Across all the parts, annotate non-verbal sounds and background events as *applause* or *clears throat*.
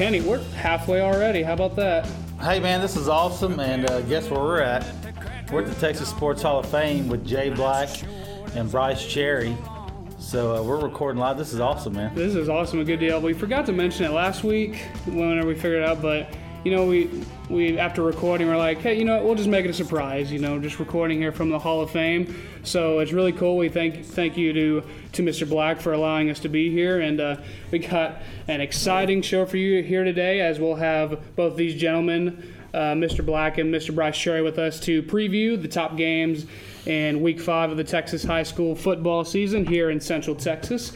Kenney, we're halfway already. How about that? Hey man, this is awesome, and uh, guess where we're at? We're at the Texas Sports Hall of Fame with Jay Black and Brice Cherry. So uh, we're recording live. This is awesome, man. This is awesome. A good deal. We forgot to mention it last week whenever we figured it out, but you know, we we after recording, we're like, hey, you know, what, we'll just make it a surprise. You know, just recording here from the Hall of Fame. So it's really cool. We thank thank you to to Mr. Black for allowing us to be here, and uh, we got an exciting show for you here today, as we'll have both these gentlemen. Uh, Mr. Black and Mr. Brice Cherry with us to preview the top games in week five of the Texas high school football season here in Central Texas.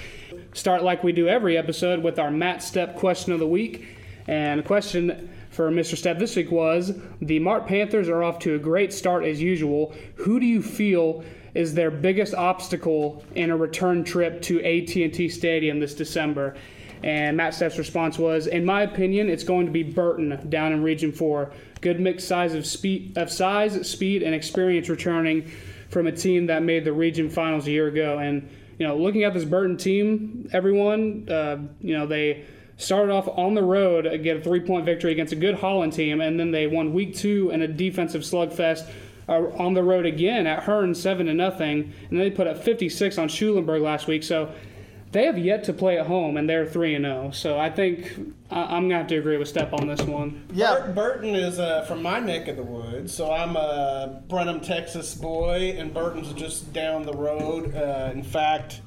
Start like we do every episode with our Matt Step question of the week. And the question for Mr. Step this week was the Mart Panthers are off to a great start as usual. Who do you feel is their biggest obstacle in a return trip to AT&T Stadium this December? And Matt Stepp's response was, in my opinion, it's going to be Burton down in Region 4. Good mixed size of speed, of size, speed, and experience returning from a team that made the region finals a year ago. And you know, looking at this Burton team, everyone, uh, you know, they started off on the road, get a three-point victory against a good Holland team, and then they won week two in a defensive slugfest. Uh, on the road again at Hearn, seven to nothing, and then they put up 56 on Schulenburg last week. So they have yet to play at home, and they're three and zero. So I think I- am gonna have to agree with Step on this one. Yeah, Bur- Burton is uh, from my neck of the woods, so I'm a Brenham, Texas boy, and Burton's just down the road. Uh, in fact,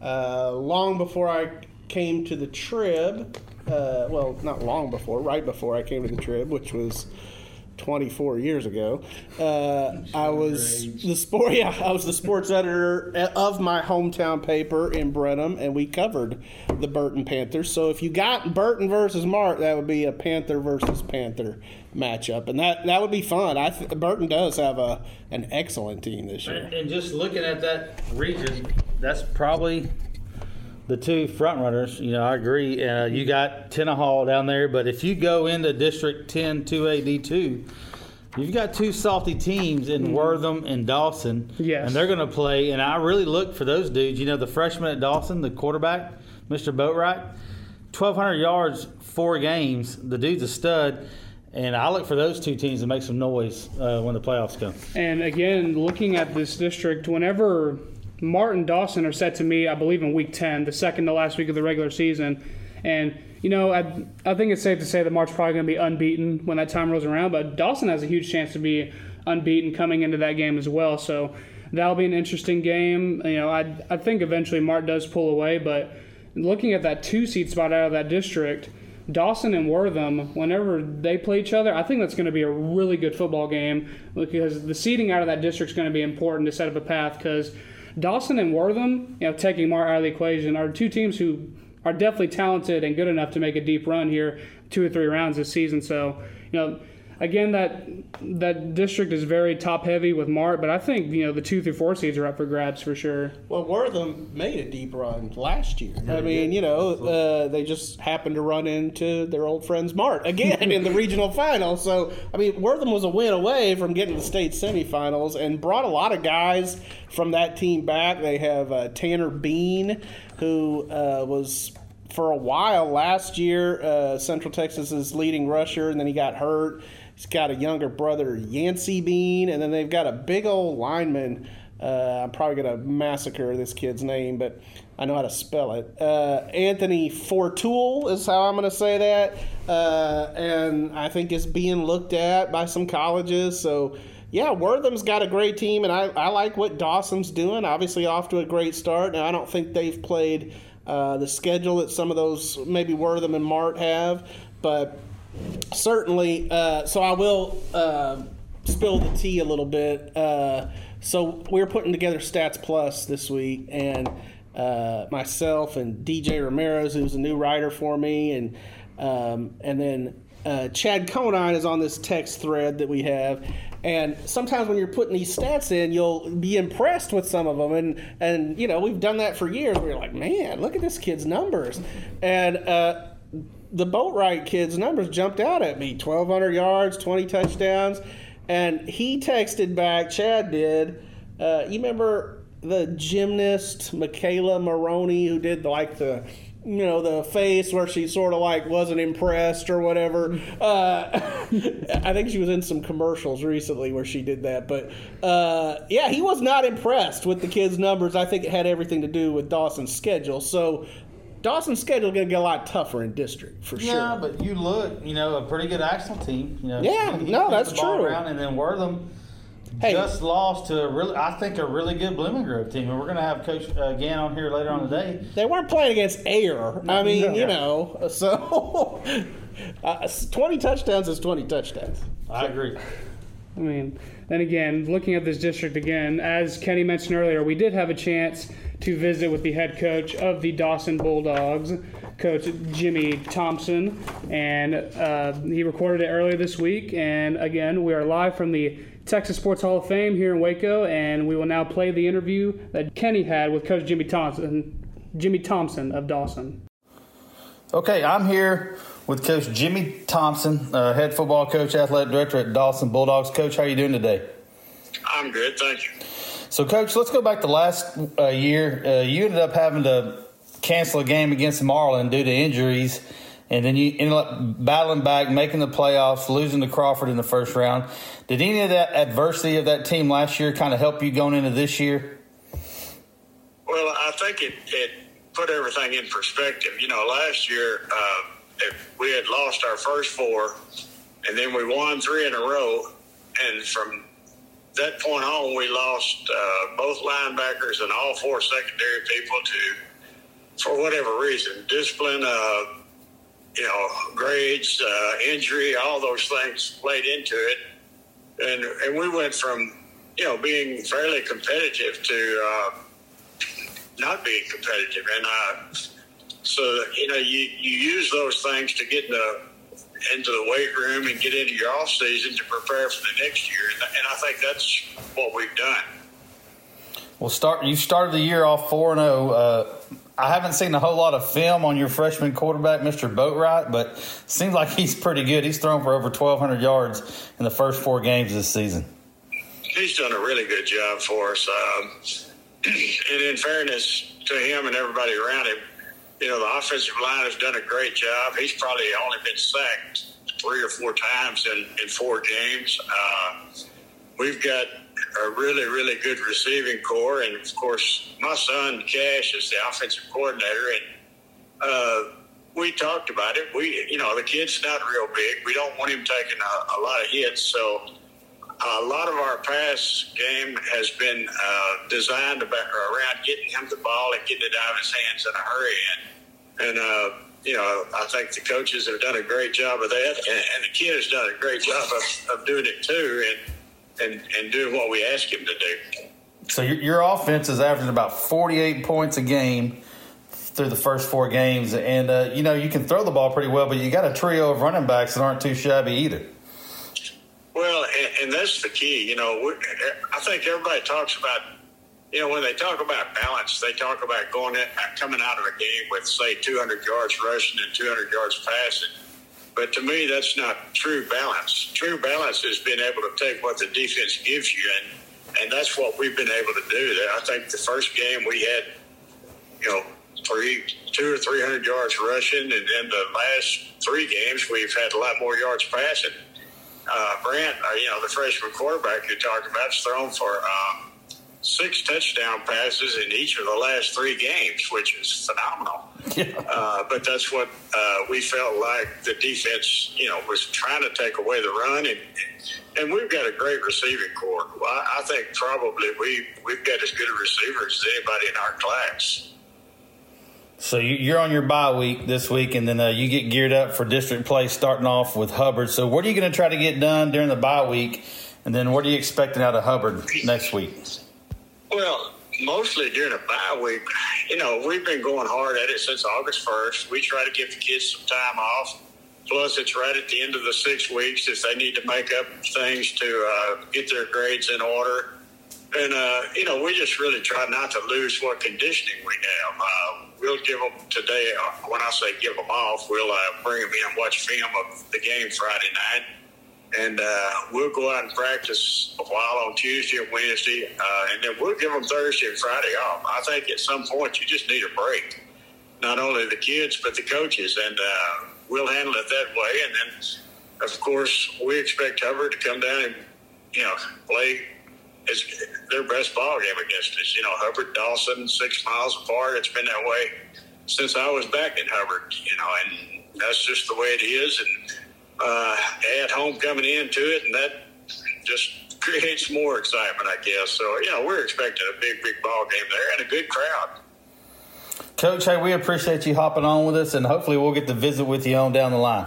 uh, long before I came to the Trib, uh, well, not long before, right before I came to the Trib, which was 24 years ago. Uh, I was the sport. *laughs* Yeah, I was the sports editor of my hometown paper in Brenham, and we covered the Burton Panthers. So if you got Burton versus Mart, that would be a Panther versus Panther matchup, and that that would be fun. I th- Burton does have a an excellent team this year. And, and just looking at that region, that's probably the two front runners. You know, I agree. Uh, you got Tenaha down there, but if you go into District 10 2A D2, you've got two salty teams in mm. Wortham and Dawson. Yes. And they're going to play. And I really look for those dudes. You know, the freshman at Dawson, the quarterback, Mr. Boatwright, 1,200 yards, four games. The dude's a stud. And I look for those two teams to make some noise uh, when the playoffs come. And again, looking at this district, whenever Mart and Dawson are set to meet, I believe, in week 10, the second to last week of the regular season. And, you know, I, I think it's safe to say that Mart's probably going to be unbeaten when that time rolls around, but Dawson has a huge chance to be unbeaten coming into that game as well. So that'll be an interesting game. You know, I, I think eventually Mart does pull away, but looking at that two seed spot out of that district, Dawson and Wortham, whenever they play each other, I think that's going to be a really good football game because the seeding out of that district is going to be important to set up a path because – Dawson and Wortham, you know, taking Mart out of the equation, are two teams who are definitely talented and good enough to make a deep run here, two or three rounds this season. So, you know, again, that that district is very top heavy with Mart, but I think you know the two through four seeds are up for grabs for sure. Well, Wortham made a deep run last year. I mean, you know, uh, they just happened to run into their old friends Mart again in the *laughs* regional final. So, I mean, Wortham was a win away from getting to the state semifinals and brought a lot of guys from that team back. They have uh, Tanner Bean, who uh, was for a while last year uh, Central Texas's leading rusher, and then he got hurt. He's got a younger brother, Yancey Bean, and then they've got a big old lineman. Uh, I'm probably going to massacre this kid's name, but I know how to spell it. Uh, Anthony Fortool is how I'm going to say that. Uh, and I think it's being looked at by some colleges. So, yeah, Wortham's got a great team, and I, I like what Dawson's doing. Obviously, off to a great start. Now, I don't think they've played uh, the schedule that some of those, maybe Wortham and Mart have, but certainly, uh, so I will uh, spill the tea a little bit. Uh, so we are putting together Stats Plus this week, and uh, myself and DJ Ramirez, who's a new writer for me, and um, and then uh, Chad Conine is on this text thread that we have. And sometimes when you're putting these stats in, you'll be impressed with some of them. And, and you know, we've done that for years. We're like, man, look at this kid's numbers. And uh, the Boatwright kid's numbers jumped out at me 1,200 yards, 20 touchdowns. And he texted back, Chad did. Uh, you remember the gymnast, McKayla Maroney, who did like the you know the face where she sort of like wasn't impressed or whatever. Uh, *laughs* I think she was in some commercials recently where she did that, but uh, yeah, he was not impressed with the kids' numbers. I think it had everything to do with Dawson's schedule. So Dawson's schedule going to get a lot tougher in district for sure. Yeah, but you look, you know, a pretty good Axtell team. You know, Yeah, *laughs* you no, that's true. Around, and then Wortham Hey. just lost to a really, I think, a really good Blooming Grove team, and we're going to have Coach uh, Gantt on here later on today. They weren't playing against air. I mean, no. you know, *laughs* so *laughs* uh, 20 touchdowns is 20 touchdowns. I agree. I mean, then again, looking at this district again, as Kenney mentioned earlier, we did have a chance to visit with the head coach of the Dawson Bulldogs, Coach Jimmy Thompson, and uh, he recorded it earlier this week. And again, we are live from the Texas Sports Hall of Fame here in Waco, and we will now play the interview that Kenney had with Coach Jimmy Thompson, Jimmy Thompson of Dawson. Okay, I'm here with Coach Jimmy Thompson, uh, head football coach, athletic director at Dawson Bulldogs. Coach, how are you doing today? I'm good, thank you. So, Coach, let's go back to last uh, year. Uh, you ended up having to cancel a game against Marlin due to injuries, and then you ended up battling back, making the playoffs, losing to Crawford in the first round. Did any of that adversity of that team last year kind of help you going into this year? Well, I think it, it put everything in perspective. You know, last year uh, if we had lost our first four, and then we won three in a row, and from that point on, we lost uh, both linebackers and all four secondary people to, for whatever reason, discipline, uh, you know, grades, uh, injury, all those things played into it, and and we went from you know being fairly competitive to uh, not being competitive, and uh, so you know you you use those things to get in the into the weight room and get into your off season to prepare for the next year, and, and I think that's what we've done. Well, start. You started the year off four and zero. I haven't seen a whole lot of film on your freshman quarterback, Mr. Boatwright, but seems like he's pretty good. He's thrown for over 1,200 yards in the first four games this season. He's done a really good job for us. Um, *clears throat* and in fairness to him and everybody around him, you know, the offensive line has done a great job. He's probably only been sacked three or four times in, in four games. Uh, we've got a really, really good receiving corps. And of course, my son, Cash, is the offensive coordinator. And uh, we talked about it. We, you know, the kid's not real big. We don't want him taking a, a lot of hits. So a lot of our pass game has been uh, designed about, around getting him the ball and getting it out of his hands in a hurry. And, and uh, you know, I think the coaches have done a great job of that, and, and the kid has done a great job of, of doing it too, and, and and doing what we ask him to do. So your, your offense is averaging about 48 points a game through the first four games, and uh, you know you can throw the ball pretty well, but you got a trio of running backs that aren't too shabby either. And, that's the key. You know, I think everybody talks about, you know, when they talk about balance, they talk about going in, uh, coming out of a game with say 200 yards rushing and 200 yards passing. But to me, that's not true balance. True balance is being able to take what the defense gives you, and and that's what we've been able to do. I think the first game we had, you know, three, two or three hundred yards rushing, and then the last three games we've had a lot more yards passing. Uh, Brant, uh, you know, the freshman quarterback you talked about, has thrown for um, six touchdown passes in each of the last three games, which is phenomenal. *laughs* Uh, but that's what uh, we felt like the defense, you know, was trying to take away the run, and and we've got a great receiving corps. Well, I, I think probably we we've got as good a receiver as anybody in our class. So you- you're on your bye week this week, and then uh, you get geared up for district play, starting off with Hubbard. So what are you going to try to get done during the bye week, and then what are you expecting out of Hubbard next week? Well, mostly during a bye week, you know, we've been going hard at it since August 1st. We try to give the kids some time off. Plus, it's right at the end of the six weeks if they need to make up things to uh, get their grades in order. And, uh, you know, we just really try not to lose what conditioning we have. Uh, we'll give them today, uh, when I say give them off, we'll uh, bring them in, watch film of the game Friday night and uh, we'll go out and practice a while on Tuesday and Wednesday, uh, and then we'll give them Thursday and Friday off. I think at some point you just need a break. not only the kids but the coaches, and we'll handle it that way. And then, of course, we expect Hubbard to come down and you know play is their best ball game against us. You know, Hubbard, Dawson, six miles apart. It's been that way since I was back in Hubbard. You know, and that's just the way it is. And uh, add home coming into it, and that just *laughs* creates more excitement, I guess. So, you know, we're expecting a big, big ball game there and a good crowd. Coach, hey, we appreciate you hopping on with us, and hopefully we'll get to visit with you on down the line.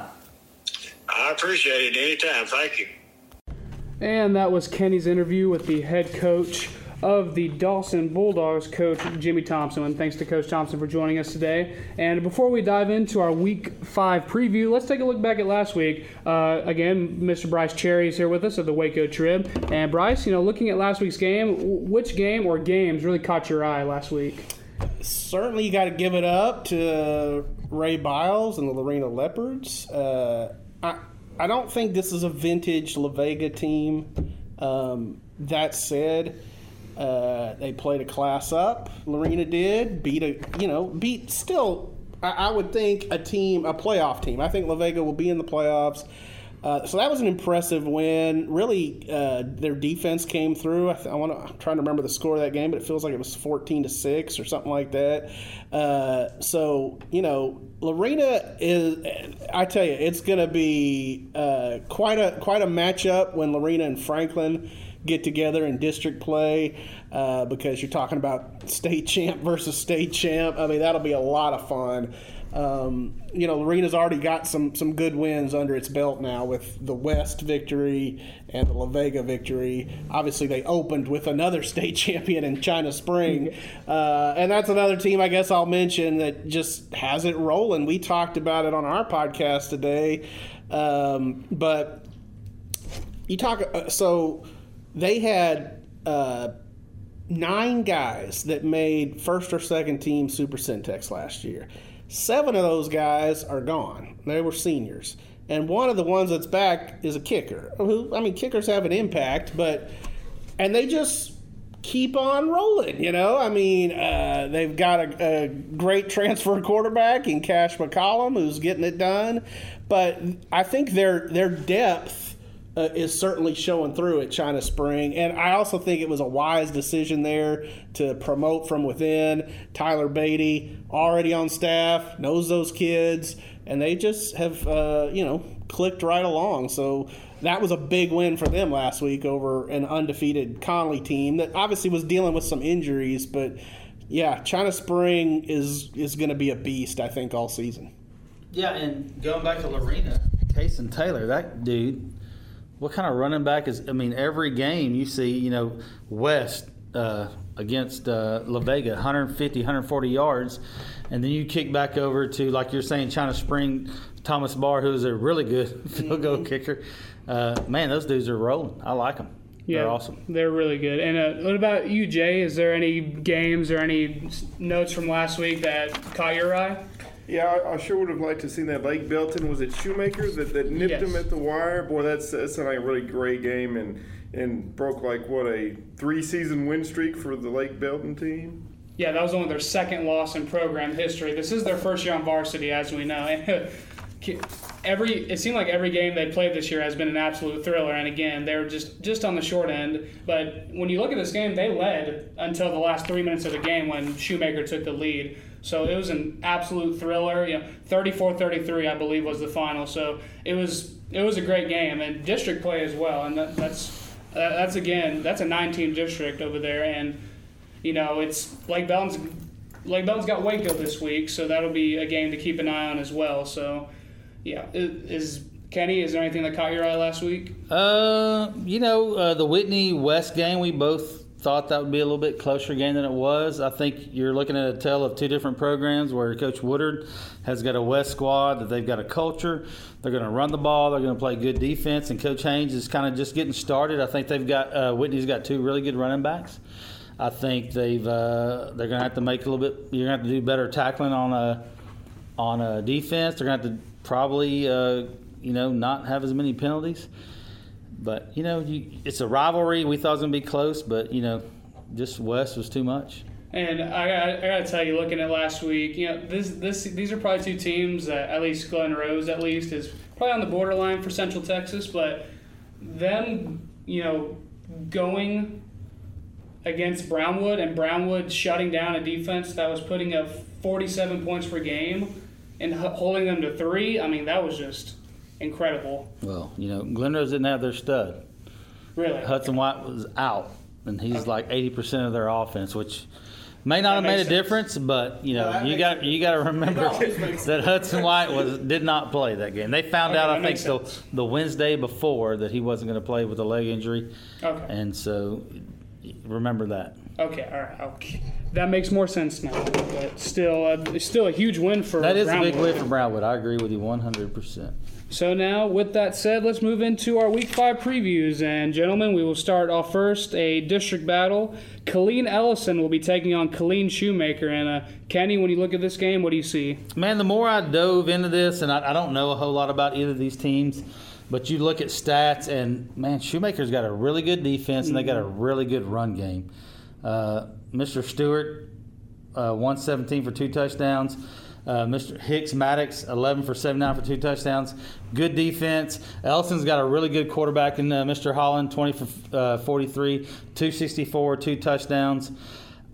I appreciate it anytime. Thank you. And that was Kenney's interview with the head coach of the Dawson Bulldogs, Coach Jimmy Thompson. And thanks to Coach Thompson for joining us today. And before we dive into our Week 5 preview, let's take a look back at last week. Uh, again, Mr. Brice Cherry is here with us of the Waco Trib. And Brice, you know, looking at last week's game, which game or games really caught your eye last week? Certainly, you got to give it up to Ray Biles and the Lorena Leopards. Uh, I, I don't think this is a vintage La Vega team. Um, that said, uh, they played a class up. Lorena did beat a you know beat still. I, I, would think a team, a playoff team. I think La Vega will be in the playoffs. Uh, so that was an impressive win. Really, uh, their defense came through. I, th- I want to. I'm trying to remember the score of that game, but it feels like it was 14 to six or something like that. Uh, so you know, Lorena is. I tell you, it's going to be uh, quite a quite a matchup when Lorena and Franklin get together in district play uh, because you're talking about *laughs* state champ versus state champ. I mean, that'll be a lot of fun. Um, you know, Lorena's already got some some good wins under its belt now with the West victory and the La Vega victory. Obviously, they opened with another *laughs* state champion in China Spring, *laughs* uh, and that's another team I guess I'll mention that just has it rolling. We talked about it on our podcast today, um, but you talk uh, so they had uh, nine guys that made first or second team Super Centex last year. Seven of those guys are gone. They were seniors. And one of the ones that's back is a kicker. Who I mean, kickers have an impact, but and they just keep on rolling. You know, I mean, uh, they've got a, a, great transfer *laughs* quarterback in Cash McCollum who's getting it done. But I think their their depth uh, is certainly showing through at China Spring. And I also think it was a wise decision there to promote from within. Tyler Beatty, already on staff, knows those kids, and they just have, uh, you know, clicked right along. So that was a big win for them last week over an undefeated Connally team that obviously was dealing with some injuries, but yeah, China Spring is is going to be a beast, I think, all season. Yeah, and going back to Lorena, Kason Taylor, that dude what kind of running back is? I mean, every game you see, you know, West uh, against uh, La Vega, 150, 140 yards, and then you kick back over to like you're saying, China Spring, Thomas Barr, who's a really good *laughs* field goal mm-hmm. kicker. Uh, man, those dudes are rolling. I like them. Yeah, they're awesome. They're really good. And uh, what about you, Jay? Is there any games or any notes from last week that caught your eye? Yeah, I, I, sure would have liked to have seen that Lake Belton. Was it Shoemaker that, that nipped yes. him at the wire? Boy, that's that's like a really great game and and broke like what a three season win streak for the Lake Belton team. Yeah, that was only their second loss in program history. This is their first year on varsity, as we know. *laughs* every it seemed like every game they played this year has been an absolute thriller and again they're just just on the short end but when you look at this game they led until the last three minutes of the game when shoemaker took the lead so it was an absolute thriller. You know, 34-33, I believe, was the final. So it was it was a great game and district play as well. And that, that's that's again that's a nine-team district over there, and you know it's Lake Belton's Lake Belton's got Waco this week, so that'll be a game to keep an eye on as well. So yeah, is Kenney, is there anything that caught your eye last week? Uh, you know, uh, the Whitney West game, we both thought that would be a little bit closer game than it was. I think you're looking at a tale of two different programs where Coach Woodard has got a West squad that they've got a culture. They're going to run the ball. They're going to play good defense. And Coach Haynes is kind of just getting started. I think they've got uh, Whitney's got two really good running backs. I think they've uh, they're going to have to make a little bit. You're going to have to do better tackling on a on a defense. They're going to have to probably uh, you know not have as many penalties. But you know, you, it's a rivalry. We thought it was gonna be close, but you know, just West was too much. And I, I, I got to tell you, looking at last week, you know, this this these are probably two teams that at least Glen Rose at least is probably on the borderline for Central Texas, but them, you know, going against Brownwood and Brownwood shutting down a defense that was putting up 47 points per game and holding them to three. I mean, that was just incredible. Well, you know, Glen Rose didn't have their stud. Really. Hudson White was out, and he's like 80% of their offense, which may not have made a sense. difference, but you know, that you got sense. you got to remember that Hudson White was did not play that game. They found Okay, out, I think, the, the Wednesday before that he wasn't going to play with a leg injury, Okay. and so remember that. Okay, all right. Okay. That makes more sense now. But still, uh, it's still a huge win for That is a big win for Brownwood. I agree with you 100%. So now, with that said, let's move into our Week Five previews. And gentlemen, we will start off first a district battle. Killeen Ellison will be taking on Killeen Shoemaker. And uh, Kenney, when you look at this game, what do you see? Man, the more I dove into this, and I, I don't know a whole lot about either of these teams, but you look at stats, and man, Shoemaker's got a really good defense, and they got a really good run game. Uh, Mr. Stewart, uh, 117 for two touchdowns. Uh, Mr. Hicks Maddox, 11 for 79 for two touchdowns. Good defense. Ellison's got a really good quarterback in uh, Mr. Holland, 20 for uh, 43, 264, two touchdowns.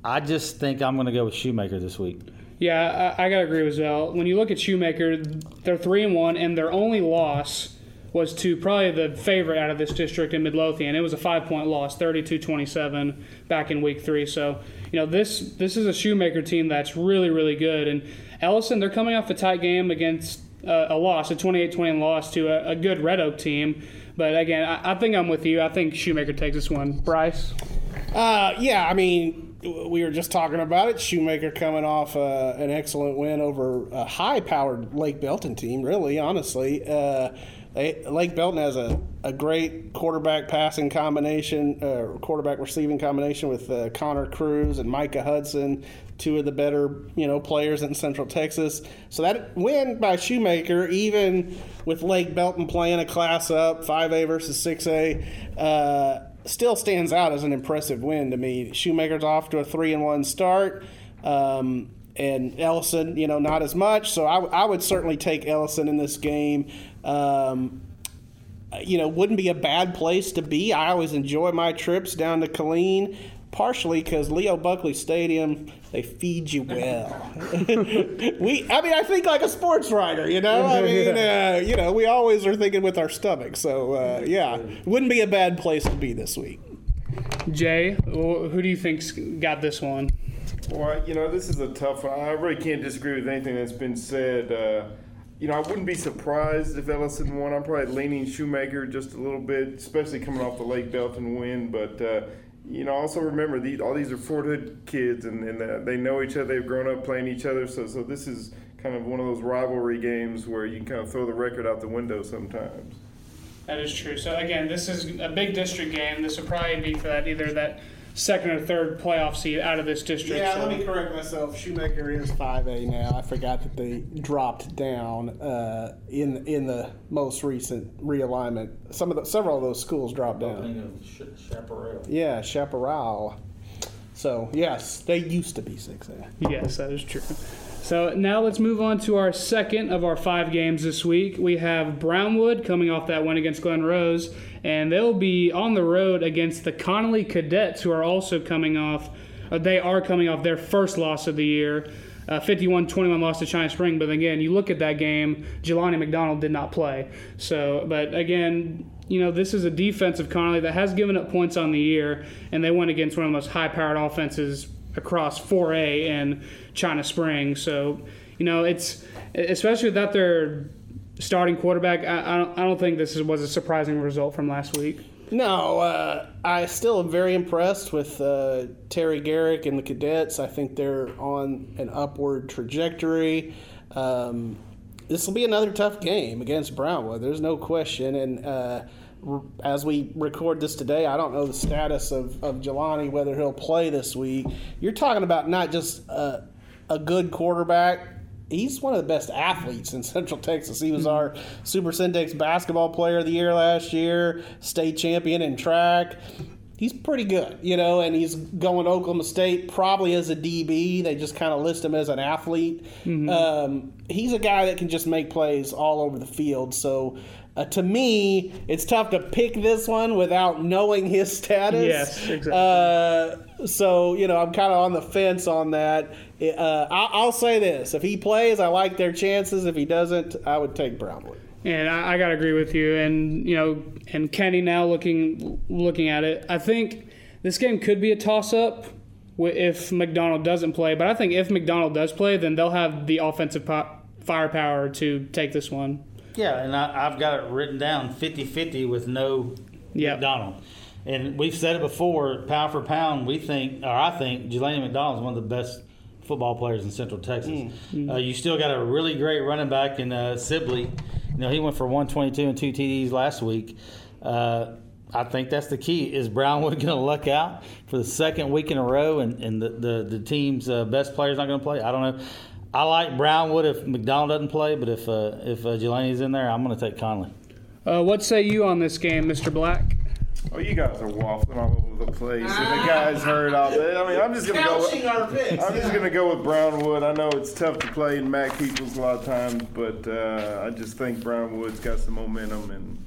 I just think I'm going to go with Shoemaker this week. Yeah, I, I gotta agree with Zell. When you look at Shoemaker, they're three and one, and their only loss was to probably the favorite out of this district in Midlothian. It was a five point loss, 32-27 back in week three. So, you know, this this is a Shoemaker team that's really, really good. And Ellison, they're coming off a tight game against uh, a loss, a 28-20 loss to a, a good Red Oak team. But again, I, I think I'm with you. I think Shoemaker takes this one. Brice? Uh, yeah, I mean, we were just talking about it. Shoemaker coming off uh, an excellent win over a high-powered Lake Belton team. Really, honestly, uh, they, Lake Belton has a, a great quarterback passing combination, uh, quarterback receiving combination with uh, Connor Cruz and Micah Hudson, two of the better you know players in Central Texas. So that win by Shoemaker, even with Lake Belton playing a class up, 5A versus 6A. Uh, still stands out as an impressive win to me. Shoemaker's off to a three and one start, um, and Ellison, you know, not as much. So I, I would certainly take Ellison in this game. Um, you know, wouldn't be a bad place to be. I always enjoy my trips down to Killeen, partially because Leo Buckley Stadium they feed you *laughs* well. *laughs* we, I mean, I think like a sports writer, you know. I mean, *laughs* uh, you know, we always are thinking with our stomach. So uh, yeah, wouldn't be a bad place to be this week. Jay, who do you think's got this one? Well, you know, this is a tough one. I really can't disagree with anything that's been said. Uh, you know, I wouldn't be surprised if Ellison won. I'm probably leaning Shoemaker just a little bit, especially coming off the Lake Belton win. But, uh, you know, also remember, these, all these are Fort Hood kids, and, and uh, they know each other. They've grown up playing each other. So, so this is kind of one of those rivalry games where you can kind of throw the record out the window sometimes. That is true. So again, this is a big district game. This will probably be for that either that second or third playoff seed out of this district. Yeah, so- let me correct myself. Shoemaker is 5A now. I forgot that they dropped down uh, in in the most recent realignment. Some of the several of those schools dropped down. Chaparral. Yeah, Chaparral. So yes, they used to be 6A. Yes, that is true. So now let's move on to our second of our five games this week. We have Brownwood coming off that win against Glen Rose, and they'll be on the road against the Connally Cadets, who are also coming off. Uh, they are coming off their first loss of the year. Uh, 51-21 loss to China Spring, but again, you look at that game, Jelani McDonald did not play. So, but again, you know, this is a defensive Connally that has given up points on the year, and they went against one of the most high-powered offenses across 4A and China Spring. So, you know, it's especially without their starting quarterback. I, I, don't, I don't think this is, was a surprising result from last week. No, uh, I still am very impressed with uh, Terry Garrick and the cadets. I think they're on an upward trajectory. Um, this will be another tough game against Brownwood. There's no question. And uh, as we record this today, I don't know the status of, of Jelani, whether he'll play this week. You're talking about not just uh, a good quarterback, he's one of the best athletes in *laughs* Central Texas. He was our Super Centex basketball player of the year last year, state champion in track. he's pretty good, you know, and he's going to Oklahoma State probably as a DB. They just kind of list him as an athlete. Mm-hmm. Um, he's a guy that can just make plays all over the field. So uh, to me, it's tough to pick this one without knowing his status. Yes, exactly. Uh, so you know, I'm kind of on the fence on that. Uh, I'll, I'll, say this: if he plays, I like their chances. If he doesn't, I would take Brownwood. And I, I gotta agree with you. And you know, and Kenney now looking looking at it, I think this game could be a toss up if McDonald doesn't play. But I think if McDonald does play, then they'll have the offensive po- firepower to take this one. Yeah, and I, have got it written down 50 50 with no yep. McDonald. And we've said it before, pound for pound, we think, or I think, Jelani McDonald is one of the best football players in Central Texas. Mm-hmm. Uh, you still got a really great running back in uh, Sibley. You know, he went for 122 and two TDs last week. Uh, I think that's the key. Is Brownwood *laughs* going to luck out for the second week in a row, and, and the, the, the team's uh, best is not going to play? I don't know. I like Brownwood if McDonald doesn't play, but if uh, if uh, Jelani's in there, I'm going to take Connally. Uh, what say you on this game, Mr. Black? Oh, you guys are waffling all over the place. Ah. the guys heard all that. I mean, I'm just gonna go. With, our picks, I'm yeah. just gonna go with Brownwood. I know it's tough to play in MAC Peoples a lot of times, but uh, I just think Brownwood's got some momentum. And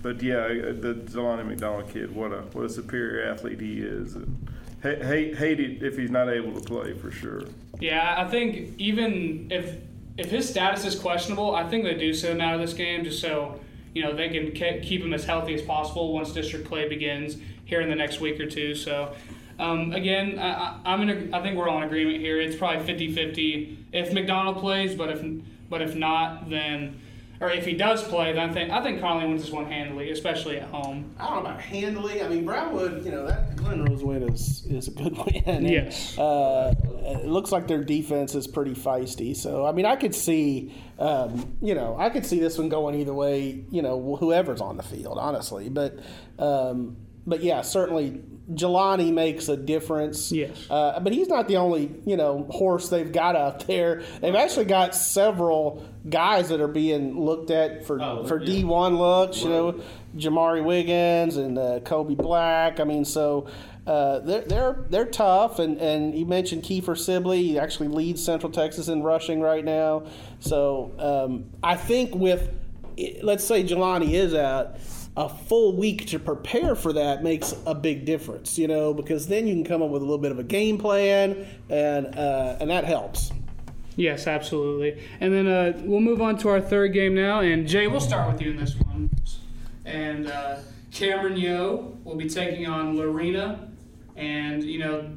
but yeah, the Jelani McDonald kid, what a what a superior athlete he is. And hate hate it if he's not able to play for sure. Yeah, I think even if if his status is questionable, I think they do sit him out of this game just so you know they can keep him as healthy as possible once district play begins here in the next week or two. So. Um, again, I, I'm in a, I think we're all in agreement here. It's probably 50-50 if McDonald plays, but if but if not, then or if he does play, then I think I think Connally wins this one handily, especially at home. I don't know about handily. I mean, Brownwood, you know, that Glen Rose win is is a good *laughs* win. And, yes. Uh, it looks like their defense is pretty feisty. So I mean, I could see, um, you know, I could see this one going either way. You know, whoever's on the field, honestly. But um, but yeah, certainly Jelani makes a difference. Yes. Uh, but he's not the only, you know, horse they've got out there. They've actually got several guys that are being looked at for oh, for yeah. D1 looks, you know, Jamari Wiggins and uh, Kobe Black. I mean, so uh, they're they're they're tough. And, and you mentioned Kiefer Sibley. He actually leads Central Texas in rushing right now. So um, I think with let's say Jelani is out a full week to prepare for that makes a big difference, you know, because then you can come up with a little bit of a game plan, and uh, and that helps. Yes, absolutely. And then uh, we'll move on to our third game now. And Jay, we'll start with you in this one. And uh, Cameron Yoe will be taking on Lorena. And you know,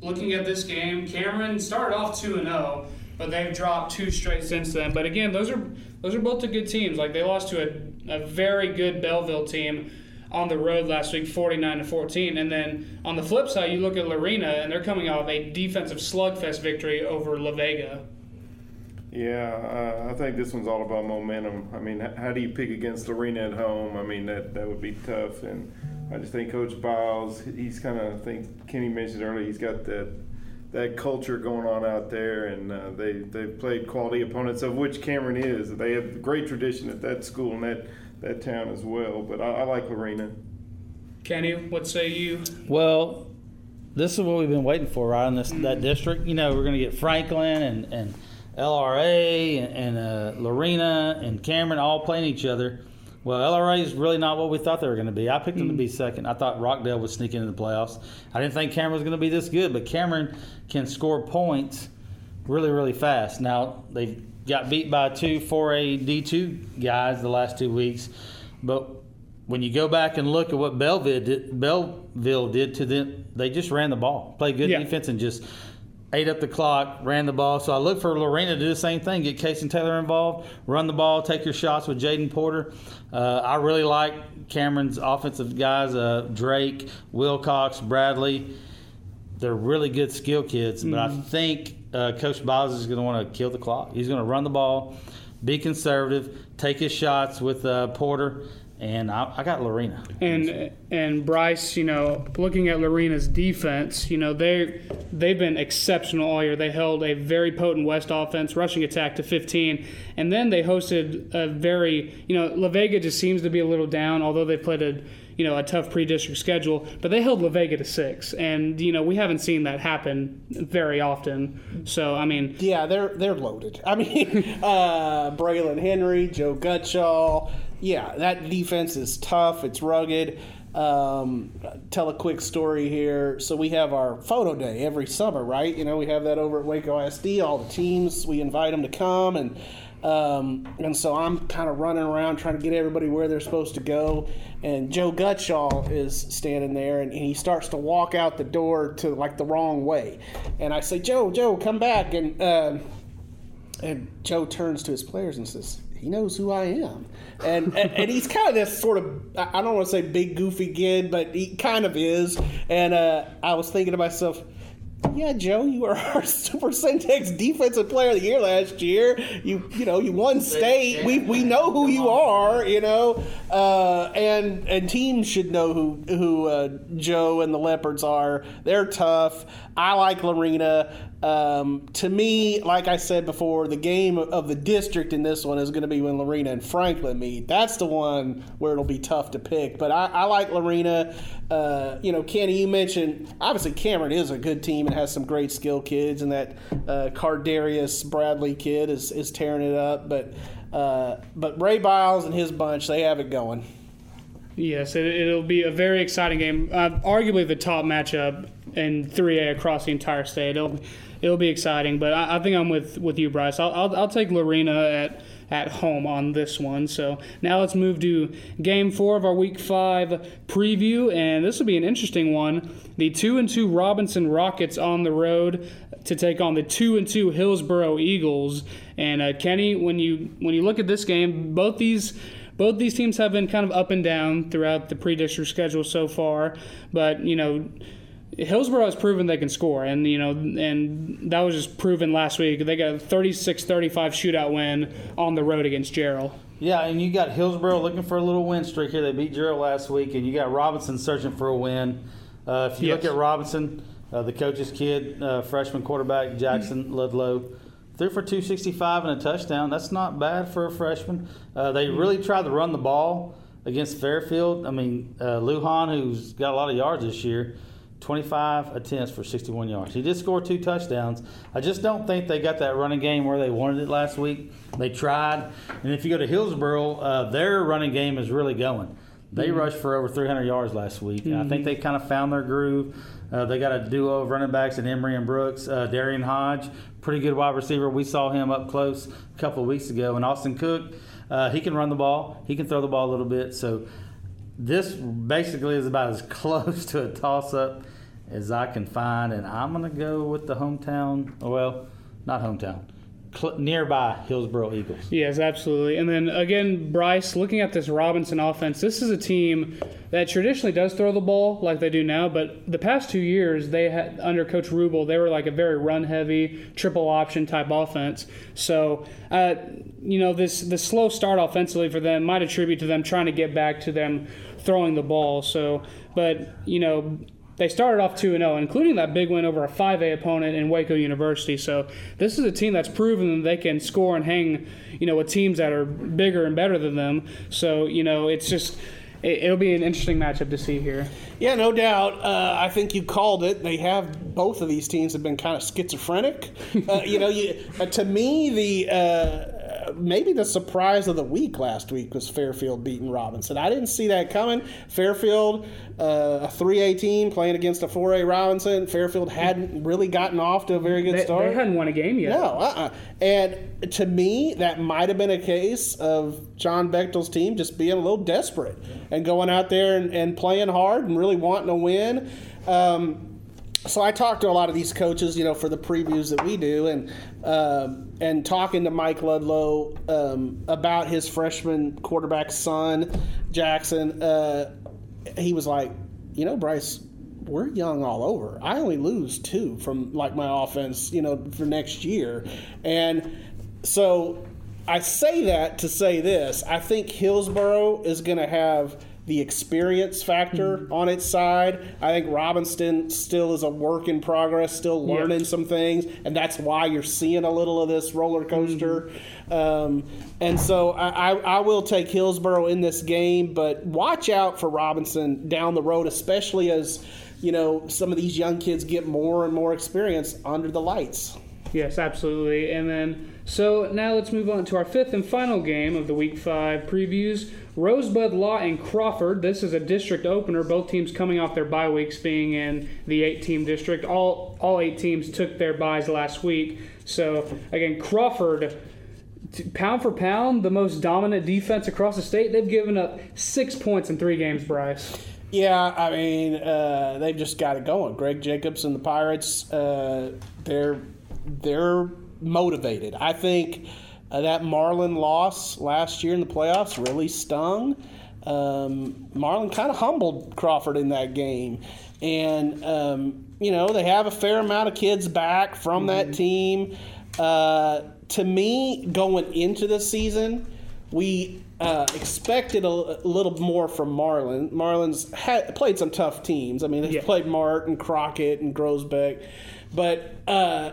looking at this game, Cameron started off two and zero, oh, but they've dropped two straight since then. But again, those are those are both the good teams. Like they lost to a, a very good Belleville team on the road last week, 49 to 14. And then on the flip side, you look at Lorena, and they're coming off a defensive slugfest victory over La Vega. Yeah, uh, I think this one's all about momentum. I mean, how do you pick against Lorena at home? I mean, that that would be tough. And I just think Coach Biles, he's kind of, I think Kenney mentioned earlier, he's got that that culture going on out there, and uh, they they've played quality opponents, of which Cameron is. They have a great tradition at that school and that that town as well. But I, I like Lorena. Kenney, what say you? Well, this is what we've been waiting for, right? In this that district, you know, we're going to get Franklin and and LRA and, and uh, Lorena and Cameron all playing each other. Well, LRA is really not what we thought they were going to be. I picked them to be hmm. second. I thought Rockdale would sneak into the playoffs. I didn't think Cameron was going to be this good, but Cameron can score points really, really fast. Now, they've got beat by two 4A D2 guys the last two weeks, but when you go back and look at what Belleville did, Belleville did to them, they just ran the ball, played good yeah. defense, and just – ate up the clock, ran the ball. So I look for Lorena to do the same thing, get Casey Taylor involved, run the ball, take your shots with Jaden Porter. Uh, I really like Cameron's offensive guys, uh, Drake, Wilcox, Bradley. They're really good skill kids, mm-hmm. but I mm-hmm. think uh, Coach Biles is going to want to kill the clock. He's going to run the ball, be conservative, take his shots with uh, Porter, and I, I, got Lorena. And and Brice, you know, looking at Lorena's defense, you know, they they've been exceptional all year. They held a very potent West offense, rushing attack to 15, and then they hosted a very, you know, La Vega just seems to be a little down, although they played a you know a tough pre-district schedule, but they held La Vega to six, and you know we haven't seen that happen very often. So I mean, yeah, they're they're loaded. I mean, *laughs* uh, Braylon Henry, Joe Gutshall. Yeah, that defense is tough. It's rugged. Um, tell a quick story here. So we have our photo day every summer, right? You know, we have that over at Waco ISD. All the teams we invite them to come and um, and so I'm kind of running around trying to get everybody where they're supposed to go. And Joe Gutshall is standing there and, he starts to walk out the door to like the wrong way. And I say, Joe, Joe, come back. And, uh, and Joe turns to his players and says, he knows who I am. And, and, and, he's kind of this sort of, I don't want to say big goofy kid, but he kind of is. And uh, I was thinking to myself, yeah, Joe, you were *laughs* our Super Centex Defensive Player of the Year last year. You, you know, you won state. We, we know who you are. You know, uh, and and teams should know who who uh, Joe and the Leopards are. They're tough. I like Lorena. Um, to me, like I said before, the game of the district in this one is going to be when Lorena and Franklin meet. That's the one where it'll be tough to pick. But I, I like Lorena. Uh, you know, Kenney, you mentioned obviously Cameron is a good team and has some great skill kids, and that uh, Cardarius Bradley kid is, is tearing it up. But uh, but Ray Biles and his bunch, they have it going. Yes, it, will be a very exciting game. Uh, arguably the top matchup in 3A across the entire state. It'll it'll be exciting. But I, I think I'm with, with you, Brice. I'll, I'll, I'll take Lorena at at home on this one. So now let's move to game four of our week five preview, and this will be an interesting one. The two and two Robinson Rockets on the road to take on the two and two Hillsboro Eagles. And uh, Kenney, when you when you look at this game, both these both these teams have been kind of up and down throughout the pre-district schedule so far, but you know Hillsboro has proven they can score, and you know, and that was just proven last week. They got a 36-35 shootout win on the road against Jarrell. Yeah, and you got Hillsboro looking for a little win streak here. They beat Jarrell last week, and you got Robinson searching for a win. Uh, if you yes. look at Robinson, uh, the coach's kid, uh, freshman quarterback Jackson Ludlow, threw for 265 and a touchdown. That's not bad for a freshman. Uh, they really tried to run the ball against Fairfield. I mean, uh, Lujan, who's got a lot of yards this year 25 attempts for 61 yards. He did score two touchdowns. I just don't think they got that running game where they wanted it last week. They tried. And if you go to Hillsboro, uh, their running game is really going. They mm-hmm. rushed for over 300 yards last week. Mm-hmm. I think they kind of found their groove. Uh, they got a duo of running backs in Emery and Brooks. Uh, Darian Hodge, pretty good wide receiver. We saw him up close a couple of weeks ago. And Austin Cook, uh, he can run the ball. He can throw the ball a little bit. So this basically is about as *laughs* close to a toss up as I can find, and I'm going to go with the hometown. Well, not hometown. Cl- nearby Hillsboro Eagles. Yes, absolutely. And then again, Brice, looking at this Robinson offense, this is a team that traditionally does throw the ball like they do now, but the past two years, they had under Coach Rubel, they were like a very run-heavy, triple option type offense. So, uh, you know, this the slow start offensively for them might attribute to them trying to get back to them throwing the ball. So, but you know they started off 2 0, including that big win over a 5A opponent in Waco University. So this is a team that's proven that they can score and hang, you know, with teams that are bigger and better than them. So, you know, it's just it'll be an interesting matchup to see here. Yeah, no doubt. Uh, I think you called it. They have both of these teams have been kind of schizophrenic. *laughs* Uh, you know, you, uh, to me, the uh, maybe the surprise of the week last week was Fairfield beating Robinson. I didn't see that coming. Fairfield, uh, a 3A team playing against a 4A Robinson. Fairfield hadn't really gotten off to a very good they, start. They hadn't won a game yet. No, uh-uh. And to me, that might have been a case of John Bechtel's team just being a little desperate and going out there and, and playing hard and really wanting to win. Um, so I talked to a lot of these coaches, you know, for the previews that we do, and um, and talking to Mike Ludlow um, about his freshman quarterback son, Jackson. Uh, he was like, you know, Brice, we're young all over. I only lose two from like my offense, you know, for next year, and so I say that to say this. I think Hillsboro is going to have the experience factor Mm-hmm. on its side. I think Robinson still is a work in progress, still Yeah. learning some things, and that's why you're seeing a little of this roller coaster. Mm-hmm. Um, and so I, I, I will take Hillsboro in this game, but watch out for Robinson down the road, especially as you know some of these young kids get more and more experience under the lights. Yes, absolutely. And then, so now let's move on to our fifth and final game of the Week 5 previews. Rosebud-Lott and Crawford. This is a district opener. Both teams coming off their bye weeks being in the eight team district. All, all eight teams took their byes last week. So, again, Crawford, pound for pound, the most dominant defense across the state. They've given up six points in three games, Brice. Yeah, I mean, uh, they've just got it going. Greg Jacobs and the Pirates, uh, they're they're motivated. I think uh, that Marlin loss last year in the playoffs really stung. Um, Marlin kind of humbled Crawford in that game, and um, you know they have a fair amount of kids back from that team. Uh, to me, going into the season, we uh, expected a, a little more from Marlin. Marlin's had, played some tough teams. I mean, they've Yeah. played Mart, Crockett, and Groesbeck, but uh,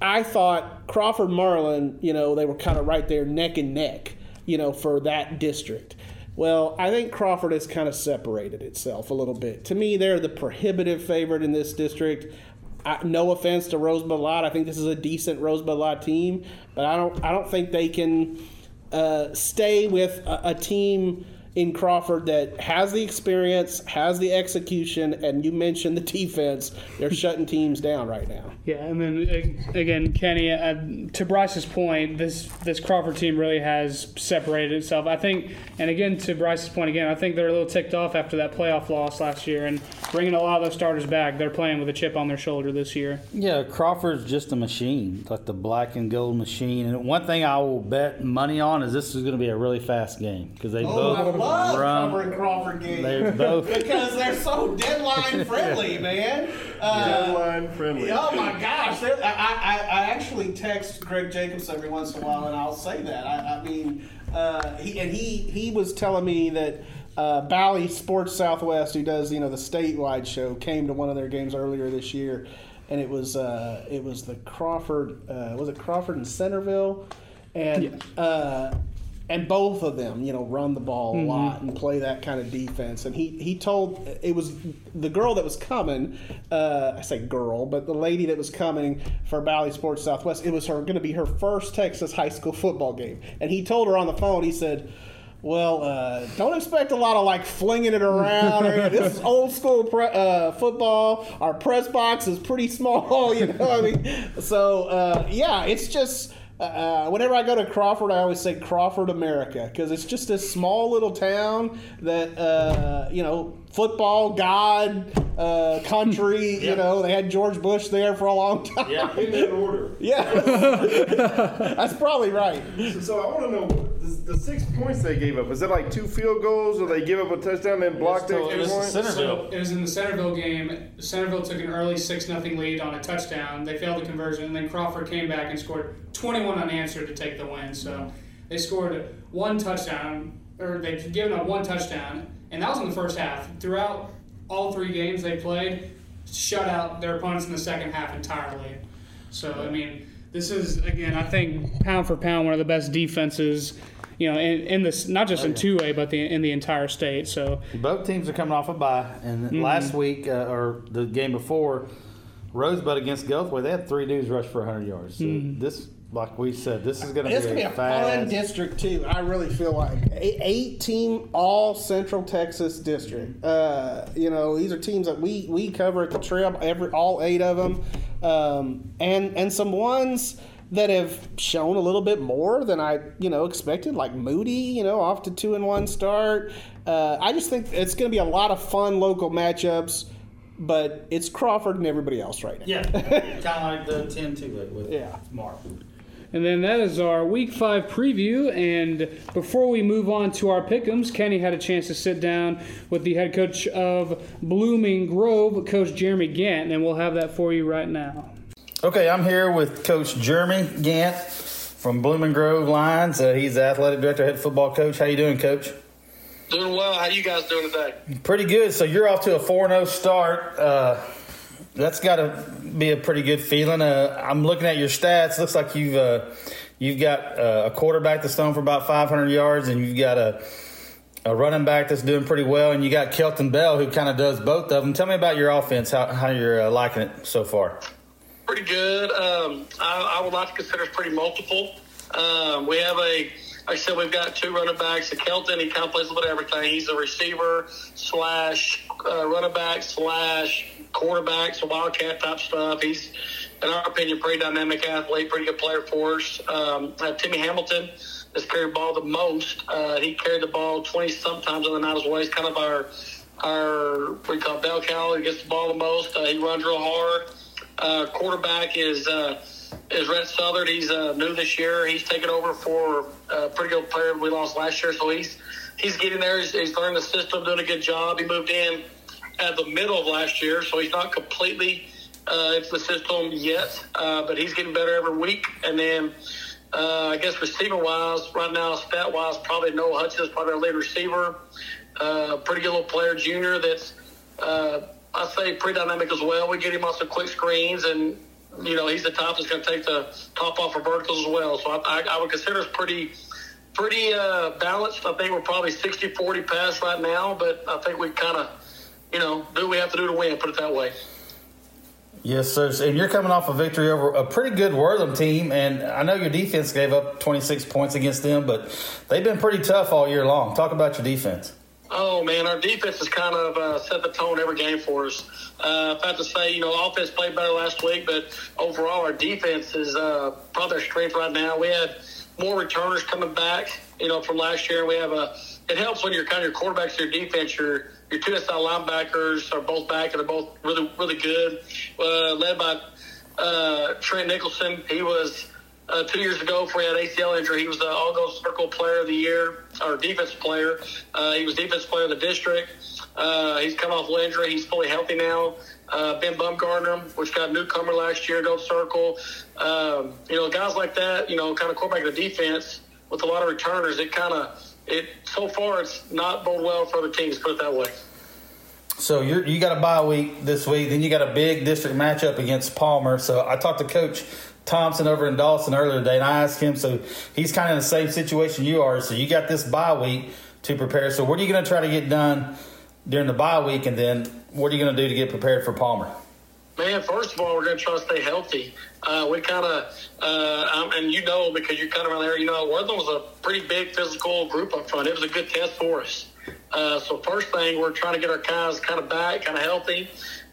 I thought Crawford Marlin, you know, they were kind of right there neck and neck, you know, for that district. Well, I think Crawford has kind of separated itself a little bit. To me, they're the prohibitive favorite in this district. I, no offense to Rosebud-Lott, I think this is a decent Rosebud-Lott team, but I don't, I don't think they can uh, stay with a, a team in Crawford that has the experience, has the execution, and you mentioned the defense. They're *laughs* shutting teams down right now. Yeah, and then again, Kenney, uh, to Brice's point, this this Crawford team really has separated itself. I think, and again, to Brice's point again, I think they're a little ticked off after that playoff loss last year, and bringing a lot of those starters back. They're playing with a chip on their shoulder this year. Yeah, Crawford's just a machine, like the black and gold machine. And one thing I will bet money on is this is going to be a really fast game because they both run. covering Crawford games They both. because they're so deadline friendly, *laughs* man. Uh, Deadline friendly. Oh my gosh! They're- I, I, I actually text Greg Jacobs every once in a while, and I'll say that. I, I mean, uh, he and he he was telling me that uh, Bally Sports Southwest, who does you know the statewide show, came to one of their games earlier this year, and it was uh, it was the Crawford uh, was it Crawford and Centerville, and uh, and both of them, you know, run the ball a lot and play that kind of defense. And he he told it was the girl that was coming. Uh, I say girl, but the lady that was coming for Bally Sports Southwest. It was her going to be her first Texas high school football game. And he told her on the phone. He said. Well, uh, don't expect a lot of like flinging it around. this is *laughs* old school pre- uh, football. Our press box is pretty small, *laughs* you know. I mean, so uh, yeah, it's just uh, whenever I go to Crawford, I always say Crawford, America, because it's just this small little town that uh, you know, football god, uh, country. *laughs* You know, they had George Bush there for a long time. *laughs* Yeah. In that order. Yeah, that's probably right. So, so I want to know the, the six points they gave up. Was that like two field goals, or they give up a touchdown and blocked It was extra to- it was point? center- Centerville. So it was in the Centerville game. Centerville took an early six 0 lead on a touchdown. They failed the conversion, and then Crawford came back and scored 21 unanswered to take the win. So they scored one touchdown, or they've given up one touchdown, and that was in the first half. Throughout all three games they played, shut out their opponents in the second half entirely. So I mean, this is again, I think pound for pound, one of the best defenses. You know, in, in this not just in two A, but the, in the entire state. So Both teams are coming off a bye, and Mm-hmm. last week uh, or the game before, Rosebud against Gulfway, they had three dudes rush for 100 yards. So this, like we said, this is going to be, gonna be a fast. fun district too. I really feel like A- eight team all Central Texas district. Uh, you know, these are teams that we we cover at the Trib. Every all eight of them, um, and and some ones that have shown a little bit more than I you know expected, like Moody. You know, off to two and one start. Uh, I just think it's going to be a lot of fun local matchups. But it's Crawford and everybody else right now. Yeah, *laughs* kind of like the 10 2 with Yeah. Mark. And then that is our week five preview. And before we move on to our pickums, Kenney had a chance to sit down with the head coach of Blooming Grove, Coach Jeremy Gantt, and we'll have that for you right now. Okay, I'm here with Coach Jeremy Gantt from Blooming Grove Lions. Uh, he's the athletic director, head football coach. How you doing, Coach? Doing well. How you guys doing today? Pretty good. So you're off to a 4 0 start. Uh, that's got to be a pretty good feeling. Uh, I'm looking at your stats. Looks like you've uh, you've got uh, a quarterback that's thrown for about 500 yards, and you've got a a running back that's doing pretty well, and you got Kelton Bell who kind of does both of them. Tell me about your offense. How how you're uh, liking it so far? Pretty good. Um, I, I, would like to consider it pretty multiple. Um, we have a I said, we've got two running backs. A Kelton, he kind of plays a little bit of everything. He's a receiver slash uh, running back slash quarterback, so wildcat type stuff. He's, in our opinion, pretty dynamic athlete, pretty good player for us. Um, Timmy Hamilton has carried the ball the most. Uh, he carried the ball 20 sometimes on the night as well. He's kind of our, our we call bell cow. He gets the ball the most. Uh, he runs real hard. Uh, quarterback is uh, is Rhett Southard. He's uh, new this year. He's taken over for a pretty good player we lost last year, so he's he's getting there. He's, he's learning the system, doing a good job. He moved in at the middle of last year, so he's not completely uh, into the system yet, uh, but he's getting better every week. And then uh, I guess receiver wise, right now, stat wise, probably Noah is probably our lead receiver. Uh, pretty good little player, junior, that's, uh, I say, pretty dynamic as well. We get him on some quick screens, and, you know, he's the top that's going to take the top off of verticals as well. So I, I, I would consider us pretty pretty uh, balanced. I think we're probably 60 40 pass right now, but I think we kind of, you know, do what we have to do to win, put it that way. Yes, sir. And you're coming off a victory over a pretty good Wortham team, and I know your defense gave up 26 points against them, but they've been pretty tough all year long. Talk about your defense. Oh man, our defense has kind of uh, set the tone every game for us. Uh, I have to say, you know, offense played better last week, but overall, our defense is uh, probably our strength right now. We had more returners coming back, you know, from last year. We have a. It helps when you're kind of your quarterbacks, your defense, your your two SI linebackers are both back and they're both really really good. Uh, led by uh, Trent Nicholson, he was uh, two years ago before he had ACL injury. He was the All Gold Circle Player of the Year or Defensive Player. Uh, he was Defensive Player of the District. Uh, he's come off injury. He's fully healthy now. Uh, ben Bumgardner, which got newcomer last year, Gold Circle. Um, you know, guys like that. You know, kind of quarterback the defense with a lot of returners. It kind of it so far it's not bode well for other teams. Put it that way. So you you got a bye week this week, then you got a big district matchup against Palmer. So I talked to Coach Thompson over in Dawson earlier today, and I asked him. So he's kind of in the same situation you are. So you got this bye week to prepare. So what are you going to try to get done during the bye week, and then what are you going to do to get prepared for Palmer? Man, first of all, we're going to try to stay healthy. Uh, we kind of, uh, and you know, because you're kind of around there, you know, Wortham was a pretty big physical group up front. It was a good test for us. Uh, so first thing, we're trying to get our guys kind of back, kind of healthy,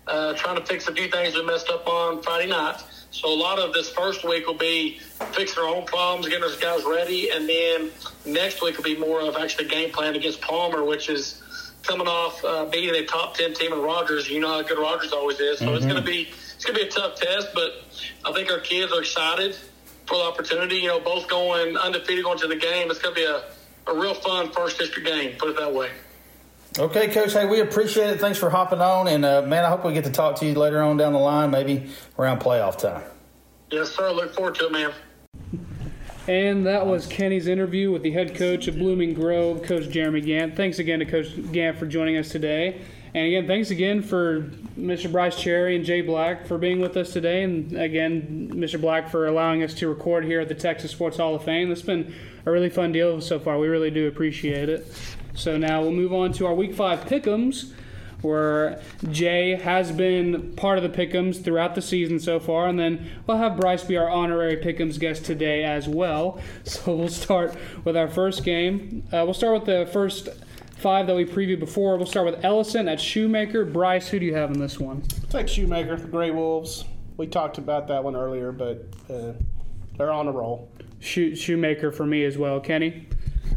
uh, trying to fix a few things we messed up on Friday night. So a lot of this first week will be fixing our own problems, getting our guys ready, and then next week will be more of actually game plan against Palmer, which is coming off uh, beating a top ten team in Rogers. You know how good Rogers always is, so mm-hmm. it's going to be it's going to be a tough test. But I think our kids are excited for the opportunity. You know, both going undefeated going to the game. It's going to be a, a real fun first district game. Put it that way. Okay, Coach. Hey, we appreciate it. Thanks for hopping on, and uh, man, I hope we get to talk to you later on down the line, maybe around playoff time. Yes, sir. Look forward to it, man. And that was Kenney's interview with the head coach of Blooming Grove, Coach Jeremy Gantt. Thanks again to Coach Gantt for joining us today. And again, thanks again for Mr. Brice Cherry and Jay Black for being with us today. And again, Mr. Black for allowing us to record here at the Texas Sports Hall of Fame. It's been a really fun deal so far. We really do appreciate it. So now we'll move on to our Week 5 pick'ems where Jay has been part of the Pickums throughout the season so far, and then we'll have Brice be our honorary Pickums guest today as well. *laughs* So we'll start with our first game. Uh, we'll start with the first five that we previewed before. We'll start with Ellison at Shoemaker. Brice, who do you have in this one? Take Shoemaker, the Gray Wolves. We talked about that one earlier, but uh, they're on a roll. Shoemaker for me as well. Kenney?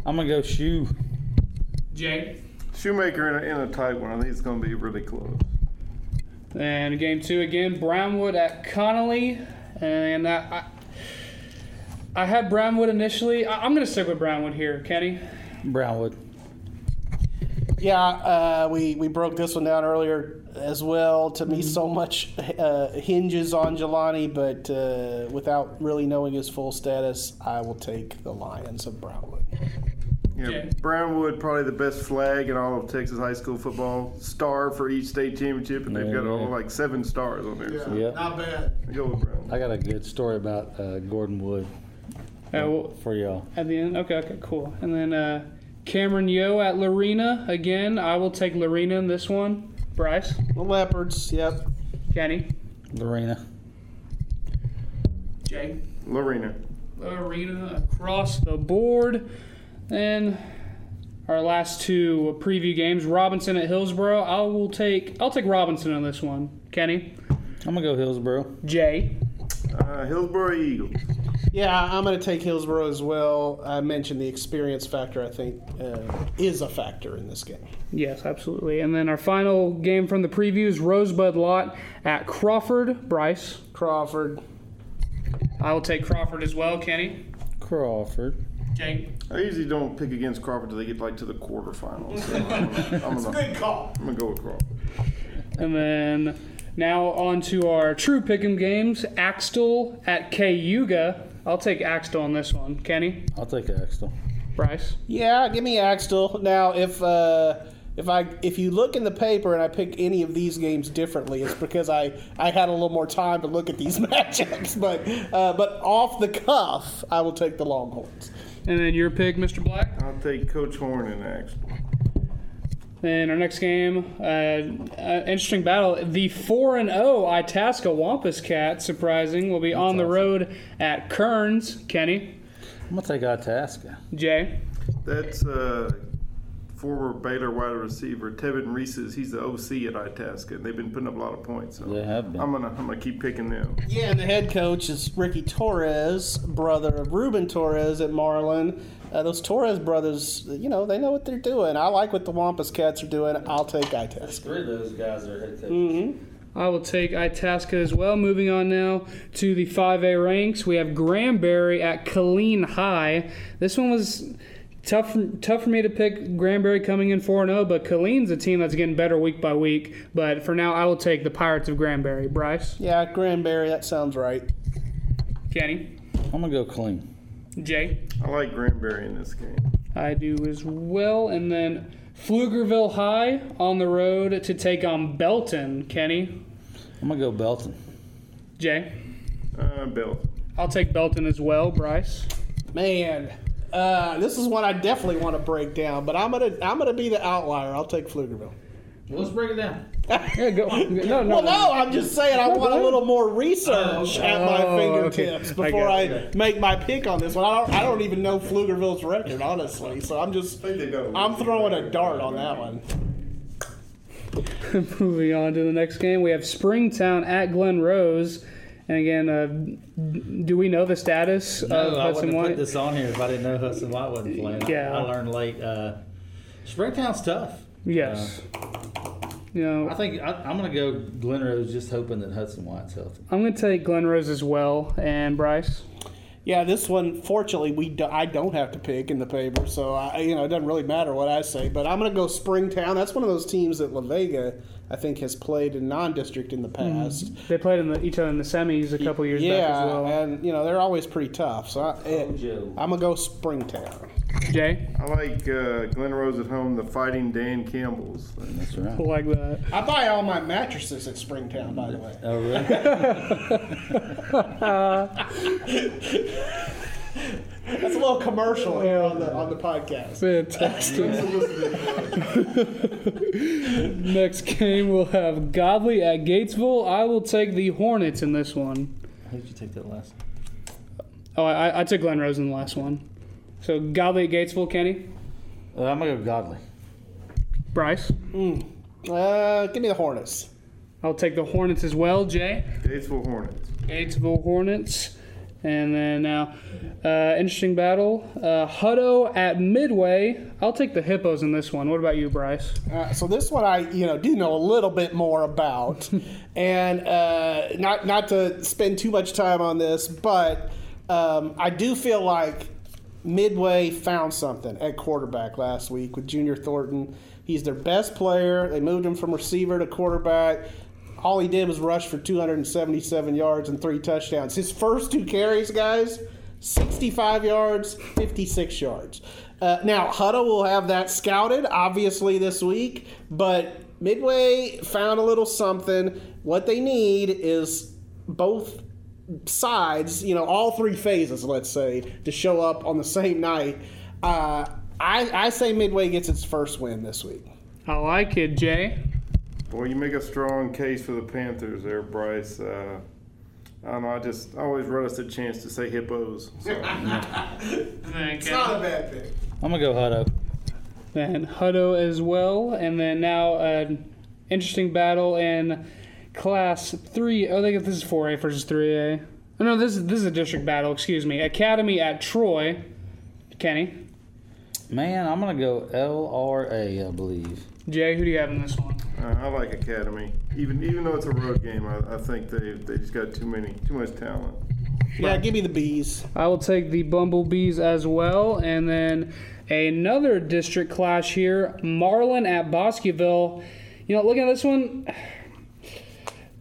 I'm going to go Shoe. Jay? Shoemaker in a, in a tight one. I think it's going to be really close. And game two again, Brownwood at Connally. And I, I, I had Brownwood initially. I, am going to stick with Brownwood here, Kenney. Brownwood. Yeah, uh, we, we broke this one down earlier as well. To me, so much uh, hinges on Jelani, but uh, without really knowing his full status, I will take the Lions of Brownwood. Yeah, Jay. Brownwood probably the best flag in all of Texas high school football. Star for each state championship, and they've got Yeah. all like seven stars on there. So Yep. Not bad. I go with Brownwood. I got a good story about uh, Gordon Wood Uh, well, for y'all. at the end. Okay, okay, cool. And then uh, Cameron Yoe at Lorena again. I will take Lorena in this one. Brice, The Leopards. Yep. Kenney, Lorena. Jay. Lorena. Arena across the board. And our last two preview games, Robinson at Hillsboro. I will take I'll take Robinson on this one. Kenney, I'm gonna go Hillsboro. Jay, Uh, Hillsboro Eagles. Yeah, I'm going to take Hillsboro as well. I mentioned the experience factor. I think uh, is a factor in this game. yes, absolutely. And then our final game from the previews, Rosebud-Lott at Crawford. Brice, Crawford. I will take Crawford as well. Kenney, Crawford. Jay, I usually don't pick against Crawford until they get like to the quarterfinals. So I'm gonna, *laughs* I'm gonna, call. I'm gonna go with Crawford. and then now on to our true pick'em games. Axtell at Cayuga. I'll take Axtell on this one. Kenney, I'll take Axtell. Brice. Yeah, give me Axtell. Now, if uh, if I if you look in the paper and I pick any of these games differently, it's because I, I had a little more time to look at these *laughs* matchups. But uh, but off the cuff, I will take the Longhorns. And then your pick, Mr. Black. I'll take Coach Horn and action. And our next game, uh, uh, interesting battle. The 4 and 0 Itasca Wampus Cat, surprising, will be on the road at Kerens. Kenney, I'm gonna take Itasca. Jay, That's uh, former Baylor wide receiver Tevin Reese's. He's the OC at Itasca, and they've been putting up a lot of points. So They have been. I'm gonna I'm gonna keep picking them. Yeah, and the head coach is Ricky Torres, brother of Ruben Torres at Marlin. Uh, those Torres brothers, you know, they know what they're doing. I like what the Wampus Cats are doing. I'll take Itasca. Three of those guys are head coaches. I will take Itasca as well. Moving on now to the 5A ranks, we have Granbury at Killeen High. This one was tough, tough for me to pick Granbury coming in 4 0, but Killeen's a team that's getting better week by week. But for now, I will take the Pirates of Granbury. Brice, Yeah, Granbury, that sounds right. Kenney, I'm gonna go Killeen. Jay. I like Granbury in this game. I do as well. And then Pflugerville High on the road to take on Belton. Kenney, I'm gonna go Belton. Jay. Uh, Belton. I'll take Belton as well. Brice. Man, uh, this is one I definitely want to break down, but I'm gonna I'm gonna be the outlier. I'll take Pflugerville. Let's break it down. Yeah, go. *laughs* No, no, Well, no, I'm just saying I want a little more research at my Oh, fingertips okay. I before got I, it. make my pick on this one. I don't I don't even know Pflugerville's record, honestly. So I'm just I think they don't. I'm throwing a dart on that one. *laughs* Moving on to the next game, we have Springtown at Glen Rose. And again, uh, do we know the status of No, I Hudson wouldn't have White? put this on here if I didn't know Hudson White wasn't playing. Yeah. I, learned late. Uh, Springtown's tough. Yes. you know, I think I, I'm going to go Glen Rose, just hoping that Hudson White's healthy. I'm going to take Glen Rose as well. And Brice? Yeah, this one, fortunately, we do, I don't have to pick in the paper, so I, you know it doesn't really matter what I say. But I'm going to go Springtown. That's one of those teams that La Vega, I think, has played in non-district in the past. They played in the, each other in the semis a couple years yeah, back as well. and you know they're always pretty tough. So I, it, Joe. I'm gonna go Springtown. Jay? I like uh, Glen Rose at home. The Fighting Dan Campbells. That's right. *laughs* Like that. I buy all my mattresses at Springtown, by the way. Oh, really? *laughs* *laughs* That's a little commercial here on the on the podcast. Fantastic. *laughs* Next game, we'll have Godley at Gatesville. I will take the Hornets in this one. How did you take that last? Oh, I, I took Glen Rose in the last one. So Godley at Gatesville, Kenney? Uh, I'm going to go Godley. Brice? Uh, give me the Hornets. I'll take the Hornets as well, Jay. Gatesville Hornets. Gatesville Hornets. And then now, uh, interesting battle. Uh, Hutto at Midway. I'll take the Hippos in this one. What about you, Brice? Uh, so this one I you know do know a little bit more about, *laughs* and uh, not not to spend too much time on this, but um, I do feel like Midway found something at quarterback last week with Junior Thornton. He's their best player. They moved him from receiver to quarterback. All he did was rush for 277 yards and three touchdowns. His first two carries, guys, 65 yards, 56 yards. Uh, now, Hutto will have that scouted, obviously, this week, but Midway found a little something. What they need is both sides, you know, all three phases, let's say, to show up on the same night. Uh, I, I say Midway gets its first win this week. I like it, Jay. Boy, you make a strong case for the Panthers there, Brice. Uh, I don't know. I just always run us a chance to say hippos. So. *laughs* It's not a bad pick. I'm gonna go Hutto. Then Hutto as well, and then now an interesting battle in Class Three. Oh, I think this is 4A versus 3A. Oh, no, this is this is a district battle. Excuse me. Academy at Troy. Kenney, Man, I'm gonna go LRA, I believe. Jay, who do you have in this one? Uh, I like Academy, even even though it's a road game. I, I think they they just got too many too much talent. Yeah, give me the bees. I will take the Bumblebees as well, and then another district clash here: Marlin at Bosqueville. You know, looking at this one,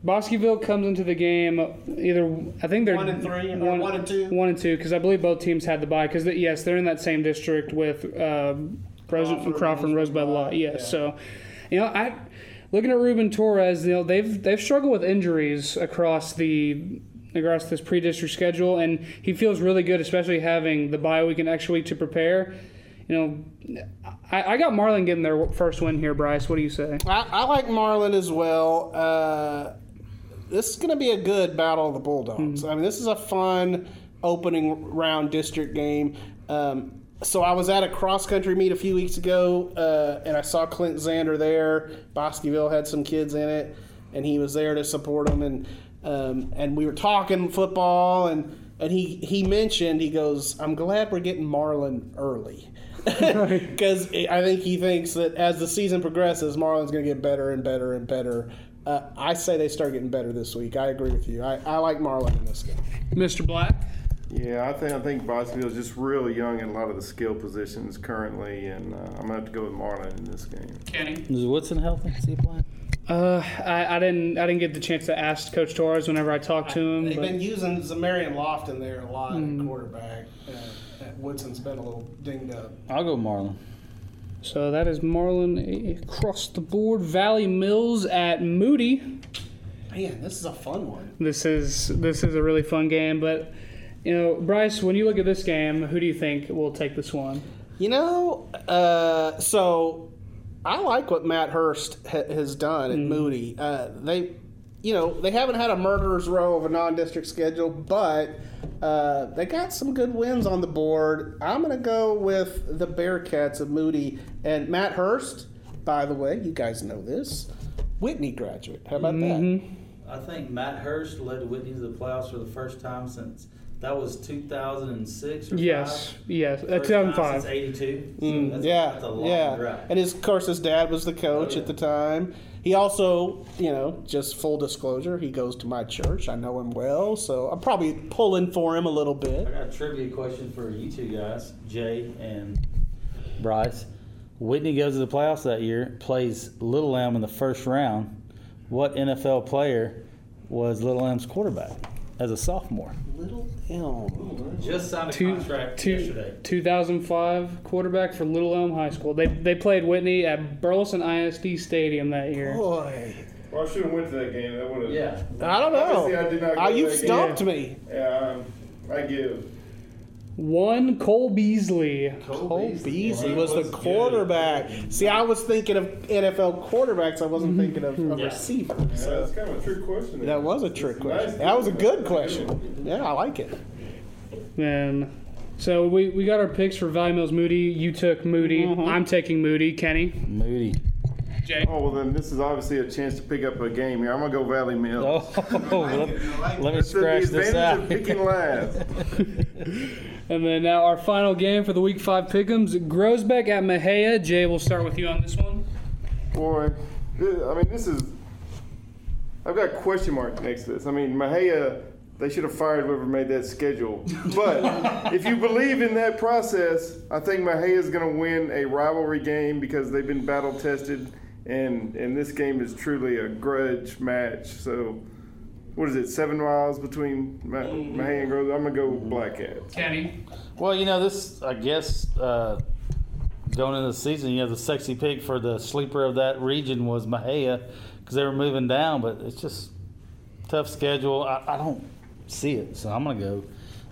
Bosqueville comes into the game either I think they're One and three, or one and two? one and two because I believe both teams had the bye because yes they're in that same district with uh, Rose, Crawford, Crawford, and Rosebud Rosebud-Lott. Law, Yes, yeah. so you know I looking at Ruben Torres, you know they've they've struggled with injuries across the across this pre-district schedule, and he feels really good, especially having the bye week and extra week to prepare. You know, I, I got Marlin getting their first win here, Brice. What do you say? I, I like Marlin as well. Uh, this is going to be a good battle of the Bulldogs. I mean, this is a fun opening round district game. Um, so I was at a cross country meet a few weeks ago, uh, and I saw Clint Zander there. Bosqueville had some kids in it, and he was there to support them. And um, and we were talking football, and and he he mentioned he goes, "I'm glad we're getting Marlin early." Because *laughs* I think he thinks that as the season progresses, Marlin's going to get better and better and better. Uh, I say they start getting better this week. I agree with you. I, I like Marlin in this game. Mr. Black. Yeah, I think I think Bosqueville's just really young in a lot of the skill positions currently, and uh, I'm gonna have to go with Marlin in this game. Kenney. Is Woodson healthy? Is he playing? Uh, I, I didn't I didn't get the chance to ask Coach Torres whenever I talked to him. They've but- been using Zamarian Lofton there a lot at quarterback. Uh, uh, Woodson's been a little dinged up. I'll go Marlin. So that is Marlin across the board. Valley Mills at Moody. Man, this is a fun one. This is this is a really fun game, but you know, Brice, when you look at this game, who do you think will take this one? You know, uh, so I like what Matt Hurst ha- has done at Moody. Uh, they, you know, they haven't had a murderer's row of a non-district schedule, but uh, they got some good wins on the board. I'm going to go with the Bearcats of Moody and Matt Hurst. By the way, you guys know this. Whitney graduate. How about that? I think Matt Hurst led Whitney to the playoffs for the first time since that was 2006 or Yes, five? yes, uh, First time 2005. since 82. So Mm, that's, yeah, that's a long yeah. drive. And his, of course, his dad was the coach Oh, yeah. at the time. He also, you know, just full disclosure, he goes to my church. I know him well, so I'm probably pulling for him a little bit. I got a trivia question for you two guys, Jay and Brice. Whitney goes to the playoffs that year, plays Little Elm in the first round. What NFL player was Little Elm's quarterback as a sophomore? Little Elm. Just signed a Two, contract two, yesterday. 2005 quarterback for Little Elm High School. They, they played Whitney at Burleson ISD Stadium that year. Boy, Well, I should have went to that game. That would have. Yeah. I don't know. Obviously, I did not go Ah, to you've that game. stumped me. Yeah, um, I give. One Cole Beasley. Cole Beasley He was the was good. quarterback. See, I was thinking of NFL quarterbacks. I wasn't thinking of a Yeah. receiver. Yeah, So that's kind of a trick question. that was a trick It's question. nice. That was a good question. Yeah, I like it. And so we, we got our picks for Valley Mills Moody. You took Moody. Mm-hmm. I'm taking Moody. Kenney. Moody. Jay. Oh well, then this is obviously a chance to pick up a game here. I'm gonna go Valley Mills. Oh, *laughs* let, let me That's the scratch this out. of picking last. *laughs* And then now our final game for the Week 5 Pick'ems. Groesbeck at Mexia. Jay, we'll start with you on this one. Boy, I mean, this is. I've got a question mark next to this. I mean, Mexia, they should have fired whoever made that schedule. But if you believe in that process, I think Mexia is going to win a rivalry game because they've been battle tested, and and this game is truly a grudge match. So what is it? Seven miles between Ma- Mexia and Grove. I'm gonna go Black Cats. Kenney. Well, you know, this, I guess, uh, going into the season, you know, the sexy pick for the sleeper of that region was Mexia because they were moving down, but it's just tough schedule. I, I don't see it, so I'm going to go.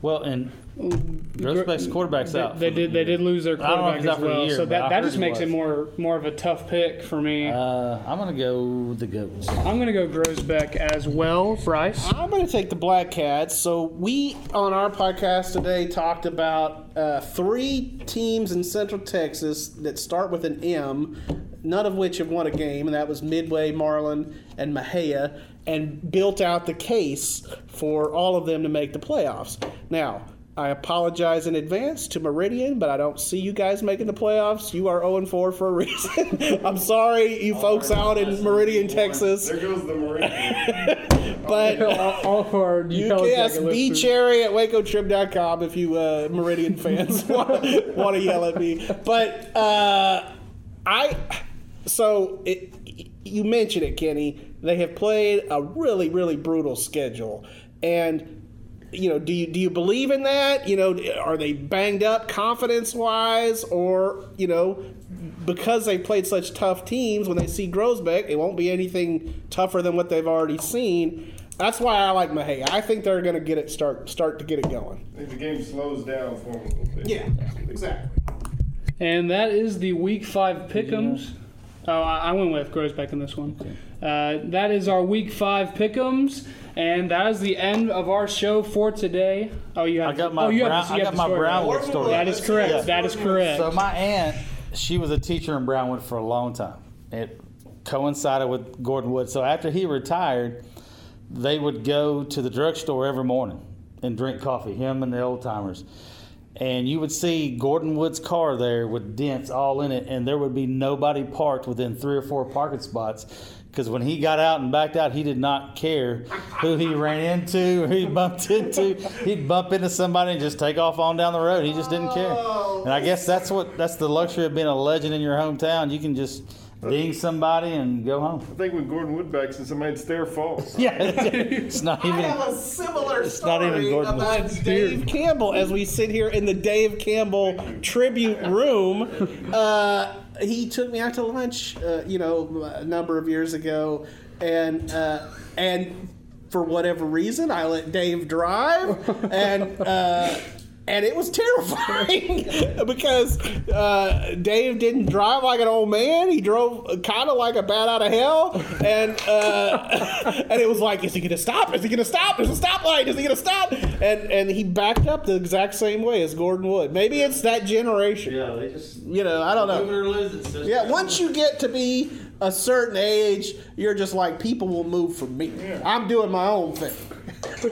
Well, and Groesbeck's quarterback's They, out. they for the did. They did lose their I don't know if quarterback out as for the well, year, so that, that just he makes it was. more more of a tough pick for me. Uh, I'm going to go with the Goats. I'm gonna go Groesbeck as well. Brice. I'm going to take the Black Cats. So we on our podcast today talked about uh, three teams in Central Texas that start with an M, none of which have won a game, and that was Midway, Marlin, and Mexia, and built out the case for all of them to make the playoffs. Now. I apologize in advance to Meridian, but I don't see you guys making the playoffs. You are 0 4 for a reason. *laughs* I'm sorry, you folks out in Meridian, Texas. There goes the Marine. *laughs* But all, all for you can ask B Cherry at WacoTrib.com if you uh, Meridian fans *laughs* want to yell at me. But uh, I, so it, you mentioned it, Kenney. They have played a really, really brutal schedule, and you know, do you do you believe in that? You know, are they banged up confidence wise, or you know, because they played such tough teams, when they see Groesbeck, it won't be anything tougher than what they've already seen. That's why I like Mexia. I think they're going to get it start start to get it going. I think the game slows down for them a little bit. Yeah, exactly. And that is the Week Five pick'ems. Oh, I, I went with Groesbeck in this one. Uh, that is our Week Five pick'ems, and that is the end of our show for today. Oh, you have. I got my oh, you brown, have, the- you I have got my. Brownwood story. That is correct. Yeah. That is correct. So my aunt, she was a teacher in Brownwood for a long time. It coincided with Gordon Wood. So after he retired, they would go to the drugstore every morning and drink coffee, him and the old timers. And you would see Gordon Wood's car there with dents all in it, and there would be nobody parked within three or four parking spots. Because when he got out and backed out, he did not care who he ran into or who he bumped into. He'd bump into somebody and just take off on down the road. He just didn't care. And I guess that's what that's the luxury of being a legend in your hometown. You can just ding somebody and go home. I think when Gordon Wood backs and somebody, it's their fault. *laughs* Yeah, it's not even. I even. have a similar It's not even story Gordon about Wood's Dave Campbell as we sit here in the Dave Campbell tribute room. Uh, he took me out to lunch, uh, you know, a number of years ago, and uh, and for whatever reason, I let Dave drive, and. Uh, and it was terrifying *laughs* because uh, Dave didn't drive like an old man. He drove kind of like a bat out of hell, and uh, *laughs* and it was like, is he gonna stop? Is he gonna stop? There's a stoplight. Is he gonna stop? And and he backed up the exact same way as Gordon Wood. Maybe it's that generation. Yeah, they just. You know, I don't know. Yeah, once you get to be a certain age, you're just like people will move from me. I'm doing my own thing.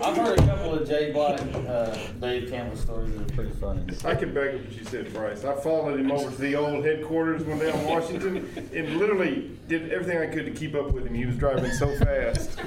I've heard a couple of Jay Black, uh, Dave Campbell stories that are pretty funny. I can back up what you said, Brice. I followed him over to the old headquarters one day in Washington and literally did everything I could to keep up with him. He was driving so fast.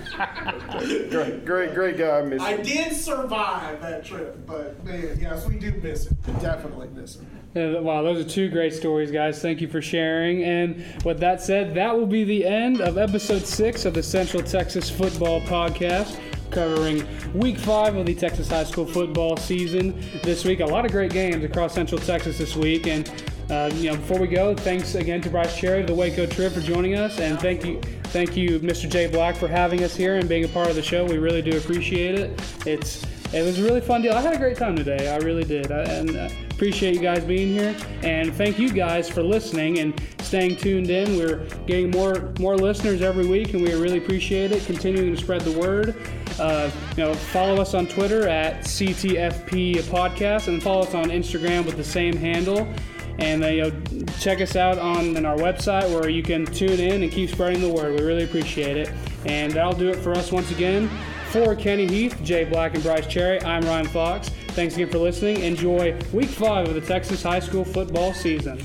great, great, great guy. I miss I him. did survive that trip, but man, yes, we do miss it. Definitely miss it. Yeah, Wow, those are two great stories, guys. Thank you for sharing. And with that said, that will be the end of episode six of the Central Texas Football Podcast, covering week five of the Texas high school football season this week. A lot of great games across Central Texas this week. And uh, you know, before we go, thanks again to Brice Cherry of the Waco Trib for joining us, and thank you, thank you, Mr. Jay Black, for having us here and being a part of the show. We really do appreciate it. It's it was a really fun deal. I had a great time today. I really did. I, and uh, appreciate you guys being here. And thank you guys for listening and staying tuned in. We're getting more more listeners every week, and we really appreciate it. Continuing to spread the word. Uh, you know, follow us on Twitter at CTFP Podcast, and follow us on Instagram with the same handle. And uh, you know, check us out on, on our website where you can tune in and keep spreading the word. We really appreciate it. And that'll do it for us once again. For Kenney Heath, Jay Black, and Brice Cherry, I'm Ryan Fox. Thanks again for listening. Enjoy week five of the Texas high school football season.